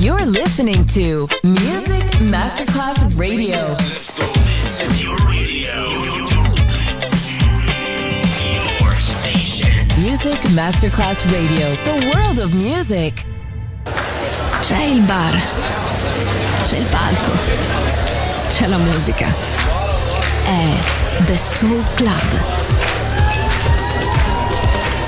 You're listening to Music Masterclass Radio. This is your radio. Your station. Music Masterclass Radio. The world of music. C'è il bar, c'è il palco, c'è la musica. È The Soul Club.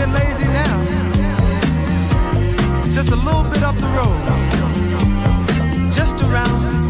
get lazy now. Just a little bit up the road, just around.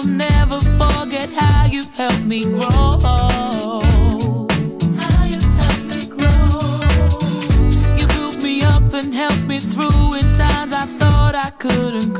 will never forget how you've helped me grow. How you helped me grow. You built me up and helped me through in times I thought I couldn't.